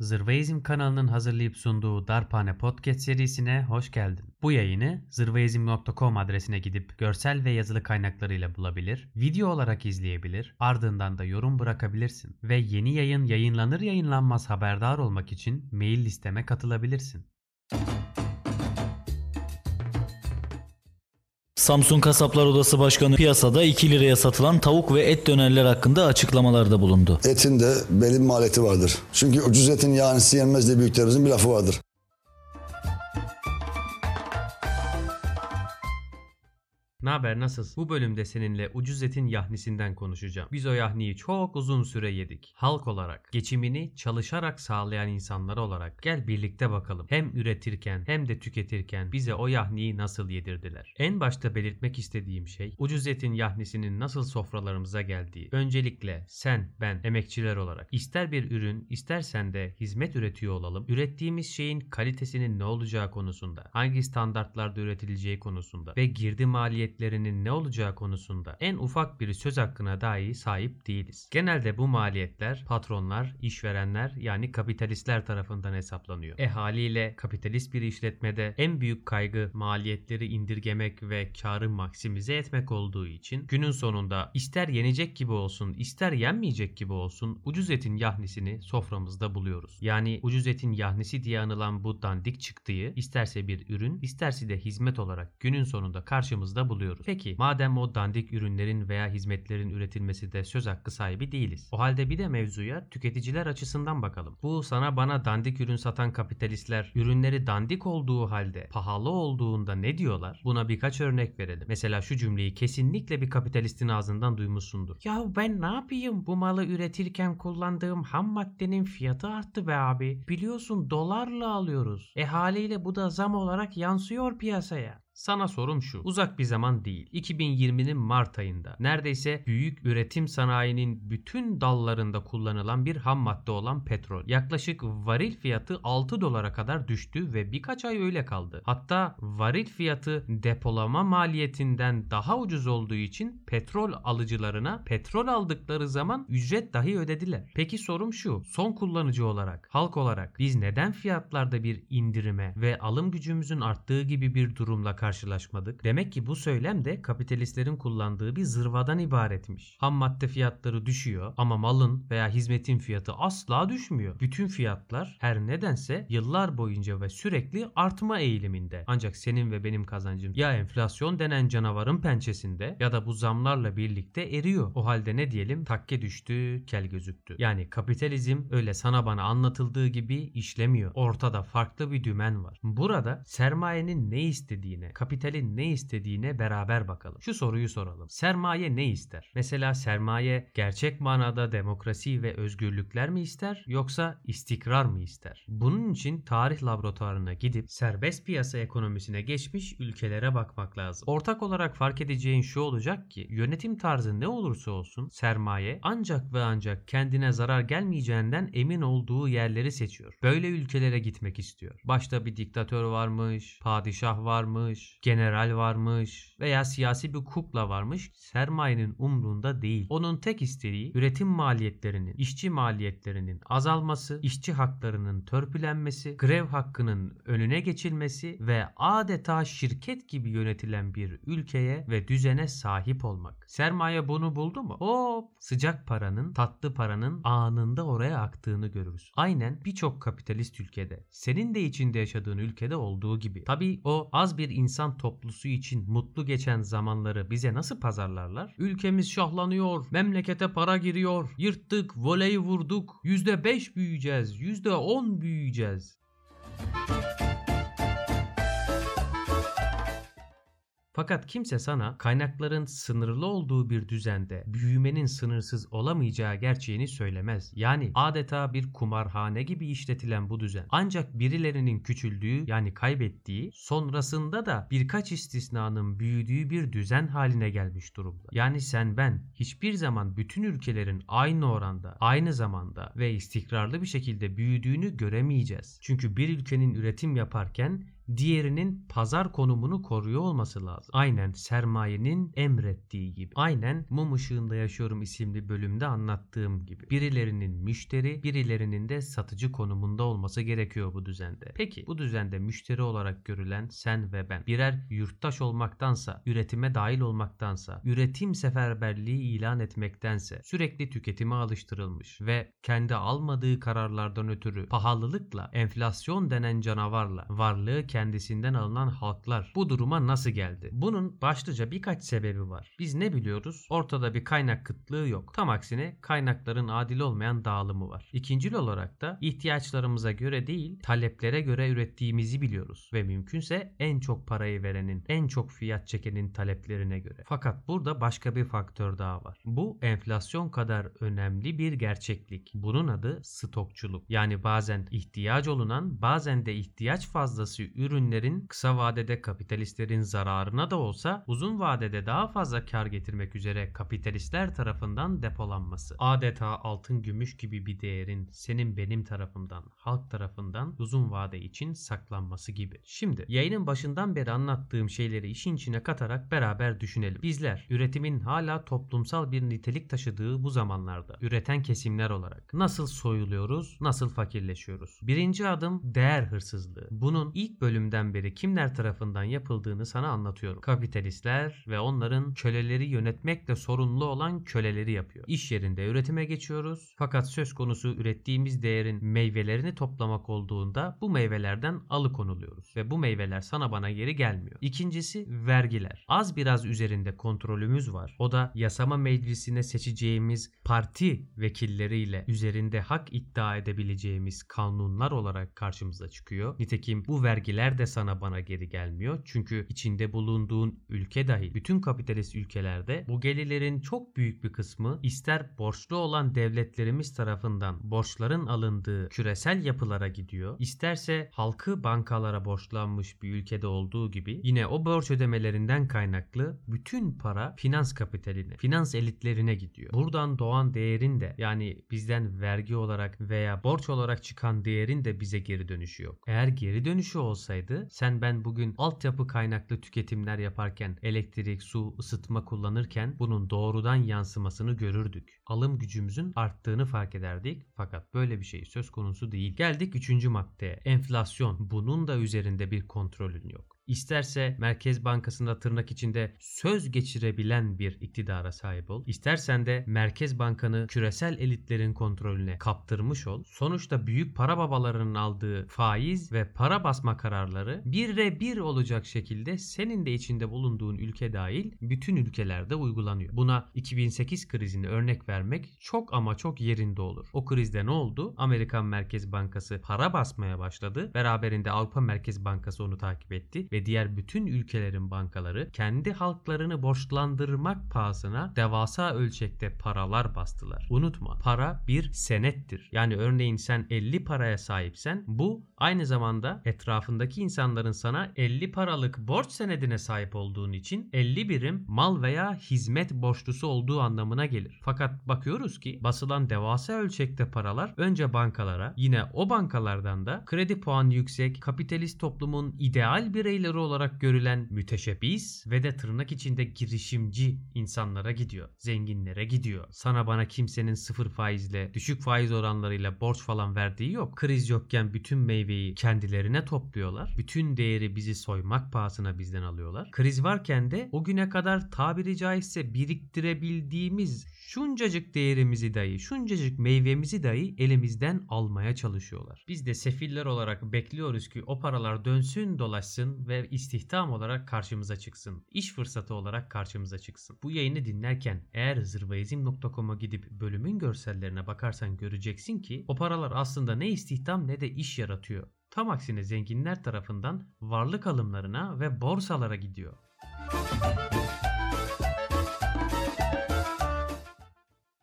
Zırvaizm kanalının hazırlayıp sunduğu Darphane Podcast serisine hoş geldin. Bu yayını zırvaizm.com adresine gidip görsel ve yazılı kaynaklarıyla bulabilir, video olarak izleyebilir, ardından da yorum bırakabilirsin. Ve yeni yayın yayınlanır yayınlanmaz haberdar olmak için mail listeme katılabilirsin. Samsun Kasaplar Odası Başkanı piyasada 2 liraya satılan tavuk ve et dönerler hakkında açıklamalarda bulundu. Etin de belli bir maliyeti vardır. Çünkü ucuz etin yanisi yenmez diye büyüklerimizin bir lafı vardır. Ne haber nasılsın? Bu bölümde seninle ucuz etin yahnisinden konuşacağım. Biz o yahniyi çok uzun süre yedik. Halk olarak, geçimini çalışarak sağlayan insanlar olarak gel birlikte bakalım. Hem üretirken hem de tüketirken bize o yahniyi nasıl yedirdiler? En başta belirtmek istediğim şey ucuz etin yahnisinin nasıl sofralarımıza geldiği. Öncelikle sen, ben, emekçiler olarak ister bir ürün istersen de hizmet üretiyor olalım. Ürettiğimiz şeyin kalitesinin ne olacağı konusunda, hangi standartlarda üretileceği konusunda ve girdi maliyet maliyetlerinin ne olacağı konusunda en ufak bir söz hakkına dahi sahip değiliz. Genelde bu maliyetler patronlar, işverenler yani kapitalistler tarafından hesaplanıyor. E haliyle kapitalist bir işletmede en büyük kaygı maliyetleri indirgemek ve karı maksimize etmek olduğu için günün sonunda ister yenecek gibi olsun ister yenmeyecek gibi olsun ucuz etin yahnisini soframızda buluyoruz. Yani ucuz etin yahnisi diye anılan bu dandik çıktığı isterse bir ürün isterse de hizmet olarak günün sonunda karşımızda buluyoruz buluyoruz. Peki madem o dandik ürünlerin veya hizmetlerin üretilmesi de söz hakkı sahibi değiliz. O halde bir de mevzuya tüketiciler açısından bakalım. Bu sana bana dandik ürün satan kapitalistler ürünleri dandik olduğu halde pahalı olduğunda ne diyorlar? Buna birkaç örnek verelim. Mesela şu cümleyi kesinlikle bir kapitalistin ağzından duymuşsundur. Ya ben ne yapayım? Bu malı üretirken kullandığım ham maddenin fiyatı arttı be abi. Biliyorsun dolarla alıyoruz. E haliyle bu da zam olarak yansıyor piyasaya. Sana sorum şu. Uzak bir zaman değil. 2020'nin Mart ayında neredeyse büyük üretim sanayinin bütün dallarında kullanılan bir ham madde olan petrol. Yaklaşık varil fiyatı 6 dolara kadar düştü ve birkaç ay öyle kaldı. Hatta varil fiyatı depolama maliyetinden daha ucuz olduğu için petrol alıcılarına petrol aldıkları zaman ücret dahi ödediler. Peki sorum şu. Son kullanıcı olarak, halk olarak biz neden fiyatlarda bir indirime ve alım gücümüzün arttığı gibi bir durumla karşılaşmadık? Demek ki bu söylem de kapitalistlerin kullandığı bir zırvadan ibaretmiş. Ham madde fiyatları düşüyor ama malın veya hizmetin fiyatı asla düşmüyor. Bütün fiyatlar her nedense yıllar boyunca ve sürekli artma eğiliminde. Ancak senin ve benim kazancım ya enflasyon denen canavarın pençesinde ya da bu zamlarla birlikte eriyor. O halde ne diyelim? Takke düştü, kel gözüktü. Yani kapitalizm öyle sana bana anlatıldığı gibi işlemiyor. Ortada farklı bir dümen var. Burada sermayenin ne istediğine, kapitalin ne istediğine beraber bakalım. Şu soruyu soralım. Sermaye ne ister? Mesela sermaye gerçek manada demokrasi ve özgürlükler mi ister yoksa istikrar mı ister? Bunun için tarih laboratuvarına gidip serbest piyasa ekonomisine geçmiş ülkelere bakmak lazım. Ortak olarak fark edeceğin şu olacak ki yönetim tarzı ne olursa olsun sermaye ancak ve ancak kendine zarar gelmeyeceğinden emin olduğu yerleri seçiyor. Böyle ülkelere gitmek istiyor. Başta bir diktatör varmış, padişah varmış, general varmış veya siyasi bir kukla varmış. Sermayenin umrunda değil. Onun tek istediği üretim maliyetlerinin, işçi maliyetlerinin azalması, işçi haklarının törpülenmesi, grev hakkının önüne geçilmesi ve adeta şirket gibi yönetilen bir ülkeye ve düzene sahip olmak. Sermaye bunu buldu mu? Hop sıcak paranın, tatlı paranın anında oraya aktığını görürüz. Aynen birçok kapitalist ülkede, senin de içinde yaşadığın ülkede olduğu gibi. Tabii o az bir insan toplusu için mutlu geçen zamanları bize nasıl pazarlarlar? Ülkemiz şahlanıyor, memlekete para giriyor, yırttık, voleyi vurduk, %5 büyüyeceğiz, %10 büyüyeceğiz. Fakat kimse sana kaynakların sınırlı olduğu bir düzende büyümenin sınırsız olamayacağı gerçeğini söylemez. Yani adeta bir kumarhane gibi işletilen bu düzen ancak birilerinin küçüldüğü yani kaybettiği sonrasında da birkaç istisnanın büyüdüğü bir düzen haline gelmiş durumda. Yani sen ben hiçbir zaman bütün ülkelerin aynı oranda, aynı zamanda ve istikrarlı bir şekilde büyüdüğünü göremeyeceğiz. Çünkü bir ülkenin üretim yaparken diğerinin pazar konumunu koruyor olması lazım. Aynen sermayenin emrettiği gibi. Aynen Mum Işığında Yaşıyorum isimli bölümde anlattığım gibi. Birilerinin müşteri, birilerinin de satıcı konumunda olması gerekiyor bu düzende. Peki bu düzende müşteri olarak görülen sen ve ben birer yurttaş olmaktansa, üretime dahil olmaktansa, üretim seferberliği ilan etmektense sürekli tüketime alıştırılmış ve kendi almadığı kararlardan ötürü pahalılıkla, enflasyon denen canavarla, varlığı kendisinden alınan halklar bu duruma nasıl geldi? Bunun başlıca birkaç sebebi var. Biz ne biliyoruz? Ortada bir kaynak kıtlığı yok. Tam aksine kaynakların adil olmayan dağılımı var. İkincil olarak da ihtiyaçlarımıza göre değil, taleplere göre ürettiğimizi biliyoruz ve mümkünse en çok parayı verenin, en çok fiyat çekenin taleplerine göre. Fakat burada başka bir faktör daha var. Bu enflasyon kadar önemli bir gerçeklik. Bunun adı stokçuluk. Yani bazen ihtiyaç olunan, bazen de ihtiyaç fazlası ürünlerin kısa vadede kapitalistlerin zararına da olsa uzun vadede daha fazla kar getirmek üzere kapitalistler tarafından depolanması. Adeta altın gümüş gibi bir değerin senin benim tarafımdan, halk tarafından uzun vade için saklanması gibi. Şimdi yayının başından beri anlattığım şeyleri işin içine katarak beraber düşünelim. Bizler üretimin hala toplumsal bir nitelik taşıdığı bu zamanlarda üreten kesimler olarak nasıl soyuluyoruz, nasıl fakirleşiyoruz? Birinci adım değer hırsızlığı. Bunun ilk bölümden beri kimler tarafından yapıldığını sana anlatıyorum. Kapitalistler ve onların köleleri yönetmekle sorumlu olan köleleri yapıyor. İş yerinde üretime geçiyoruz. Fakat söz konusu ürettiğimiz değerin meyvelerini toplamak olduğunda bu meyvelerden alıkonuluyoruz ve bu meyveler sana bana geri gelmiyor. İkincisi vergiler. Az biraz üzerinde kontrolümüz var. O da yasama meclisine seçeceğimiz parti vekilleriyle üzerinde hak iddia edebileceğimiz kanunlar olarak karşımıza çıkıyor. Nitekim bu vergiler de sana bana geri gelmiyor. Çünkü içinde bulunduğun ülke dahi bütün kapitalist ülkelerde bu gelirlerin çok büyük bir kısmı ister borçlu olan devletlerimiz tarafından borçların alındığı küresel yapılara gidiyor. İsterse halkı bankalara borçlanmış bir ülkede olduğu gibi yine o borç ödemelerinden kaynaklı bütün para finans kapitaline, finans elitlerine gidiyor. Buradan doğan değerin de yani bizden vergi olarak veya borç olarak çıkan değerin de bize geri dönüşü yok. Eğer geri dönüşü olsaydı sen ben bugün altyapı kaynaklı tüketimler yaparken elektrik, su, ısıtma kullanırken bunun doğrudan yansımasını görürdük. Alım gücümüzün arttığını fark ederdik fakat böyle bir şey söz konusu değil. Geldik üçüncü maddeye. Enflasyon. Bunun da üzerinde bir kontrolün yok. İsterse Merkez Bankası'nda tırnak içinde söz geçirebilen bir iktidara sahip ol. İstersen de Merkez Bankanı küresel elitlerin kontrolüne kaptırmış ol. Sonuçta büyük para babalarının aldığı faiz ve para basma kararları birre bir olacak şekilde senin de içinde bulunduğun ülke dahil bütün ülkelerde uygulanıyor. Buna 2008 krizini örnek vermek çok ama çok yerinde olur. O krizde ne oldu? Amerikan Merkez Bankası para basmaya başladı. Beraberinde Avrupa Merkez Bankası onu takip etti ve diğer bütün ülkelerin bankaları kendi halklarını borçlandırmak pahasına devasa ölçekte paralar bastılar. Unutma para bir senettir. Yani örneğin sen 50 paraya sahipsen bu aynı zamanda etrafındaki insanların sana 50 paralık borç senedine sahip olduğun için 50 birim mal veya hizmet borçlusu olduğu anlamına gelir. Fakat bakıyoruz ki basılan devasa ölçekte paralar önce bankalara yine o bankalardan da kredi puanı yüksek kapitalist toplumun ideal bireyleri olarak görülen müteşebbis ve de tırnak içinde girişimci insanlara gidiyor. Zenginlere gidiyor. Sana bana kimsenin sıfır faizle, düşük faiz oranlarıyla borç falan verdiği yok. Kriz yokken bütün meyveyi kendilerine topluyorlar. Bütün değeri bizi soymak pahasına bizden alıyorlar. Kriz varken de o güne kadar tabiri caizse biriktirebildiğimiz şuncacık değerimizi dahi, şuncacık meyvemizi dahi elimizden almaya çalışıyorlar. Biz de sefiller olarak bekliyoruz ki o paralar dönsün dolaşsın ve istihdam olarak karşımıza çıksın. İş fırsatı olarak karşımıza çıksın. Bu yayını dinlerken eğer zırvaizm.com'a gidip bölümün görsellerine bakarsan göreceksin ki o paralar aslında ne istihdam ne de iş yaratıyor. Tam aksine zenginler tarafından varlık alımlarına ve borsalara gidiyor.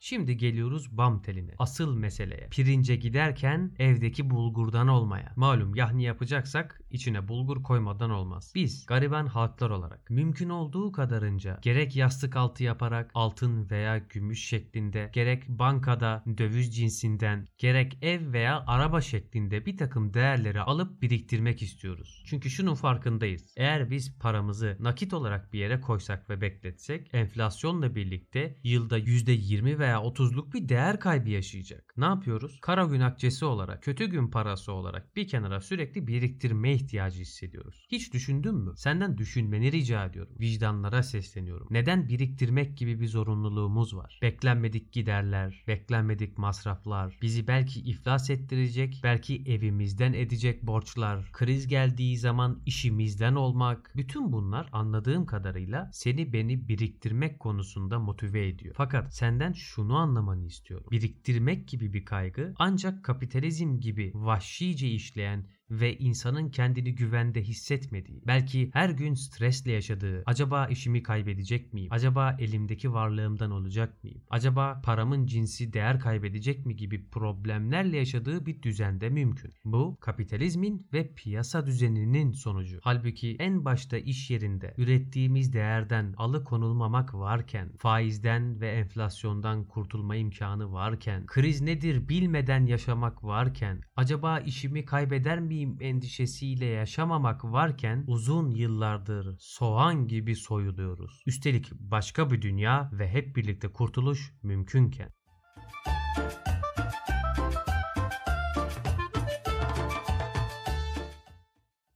Şimdi geliyoruz bam teline. Asıl meseleye. Pirince giderken evdeki bulgurdan olmaya. Malum yahni yapacaksak içine bulgur koymadan olmaz. Biz gariban halklar olarak mümkün olduğu kadarınca gerek yastık altı yaparak altın veya gümüş şeklinde gerek bankada döviz cinsinden gerek ev veya araba şeklinde bir takım değerleri alıp biriktirmek istiyoruz. Çünkü şunun farkındayız. Eğer biz paramızı nakit olarak bir yere koysak ve bekletsek enflasyonla birlikte yılda %20 veya 30'luk bir değer kaybı yaşayacak. Ne yapıyoruz? Kara gün akçesi olarak, kötü gün parası olarak bir kenara sürekli biriktirme ihtiyacı hissediyoruz. Hiç düşündün mü? Senden düşünmeni rica ediyorum. Vicdanlara sesleniyorum. Neden biriktirmek gibi bir zorunluluğumuz var? Beklenmedik giderler, beklenmedik masraflar, bizi belki iflas ettirecek, belki evimizden edecek borçlar, kriz geldiği zaman işimizden olmak. Bütün bunlar anladığım kadarıyla seni beni biriktirmek konusunda motive ediyor. Fakat senden şunu anlamanı istiyorum. Biriktirmek gibi bir kaygı ancak kapitalizm gibi vahşice işleyen ve insanın kendini güvende hissetmediği, belki her gün stresle yaşadığı, acaba işimi kaybedecek miyim? Acaba elimdeki varlığımdan olacak mıyım? Acaba paramın cinsi değer kaybedecek mi gibi problemlerle yaşadığı bir düzende mümkün. Bu kapitalizmin ve piyasa düzeninin sonucu. Halbuki en başta iş yerinde ürettiğimiz değerden alıkonulmamak varken, faizden ve enflasyondan kurtulma imkanı varken, kriz nedir bilmeden yaşamak varken, acaba işimi kaybeder miyim endişesiyle yaşamamak varken uzun yıllardır soğan gibi soyuluyoruz. Üstelik başka bir dünya ve hep birlikte kurtuluş mümkünken.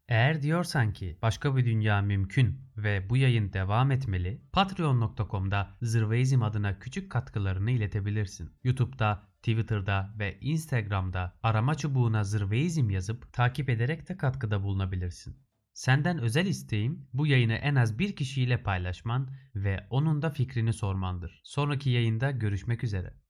Eğer diyorsan ki başka bir dünya mümkün ve bu yayın devam etmeli, patreon.com'da Zırveizm adına küçük katkılarını iletebilirsin. YouTube'da, Twitter'da ve Instagram'da arama çubuğuna Zırveizm yazıp takip ederek de katkıda bulunabilirsin. Senden özel isteğim bu yayını en az bir kişiyle paylaşman ve onun da fikrini sormandır. Sonraki yayında görüşmek üzere.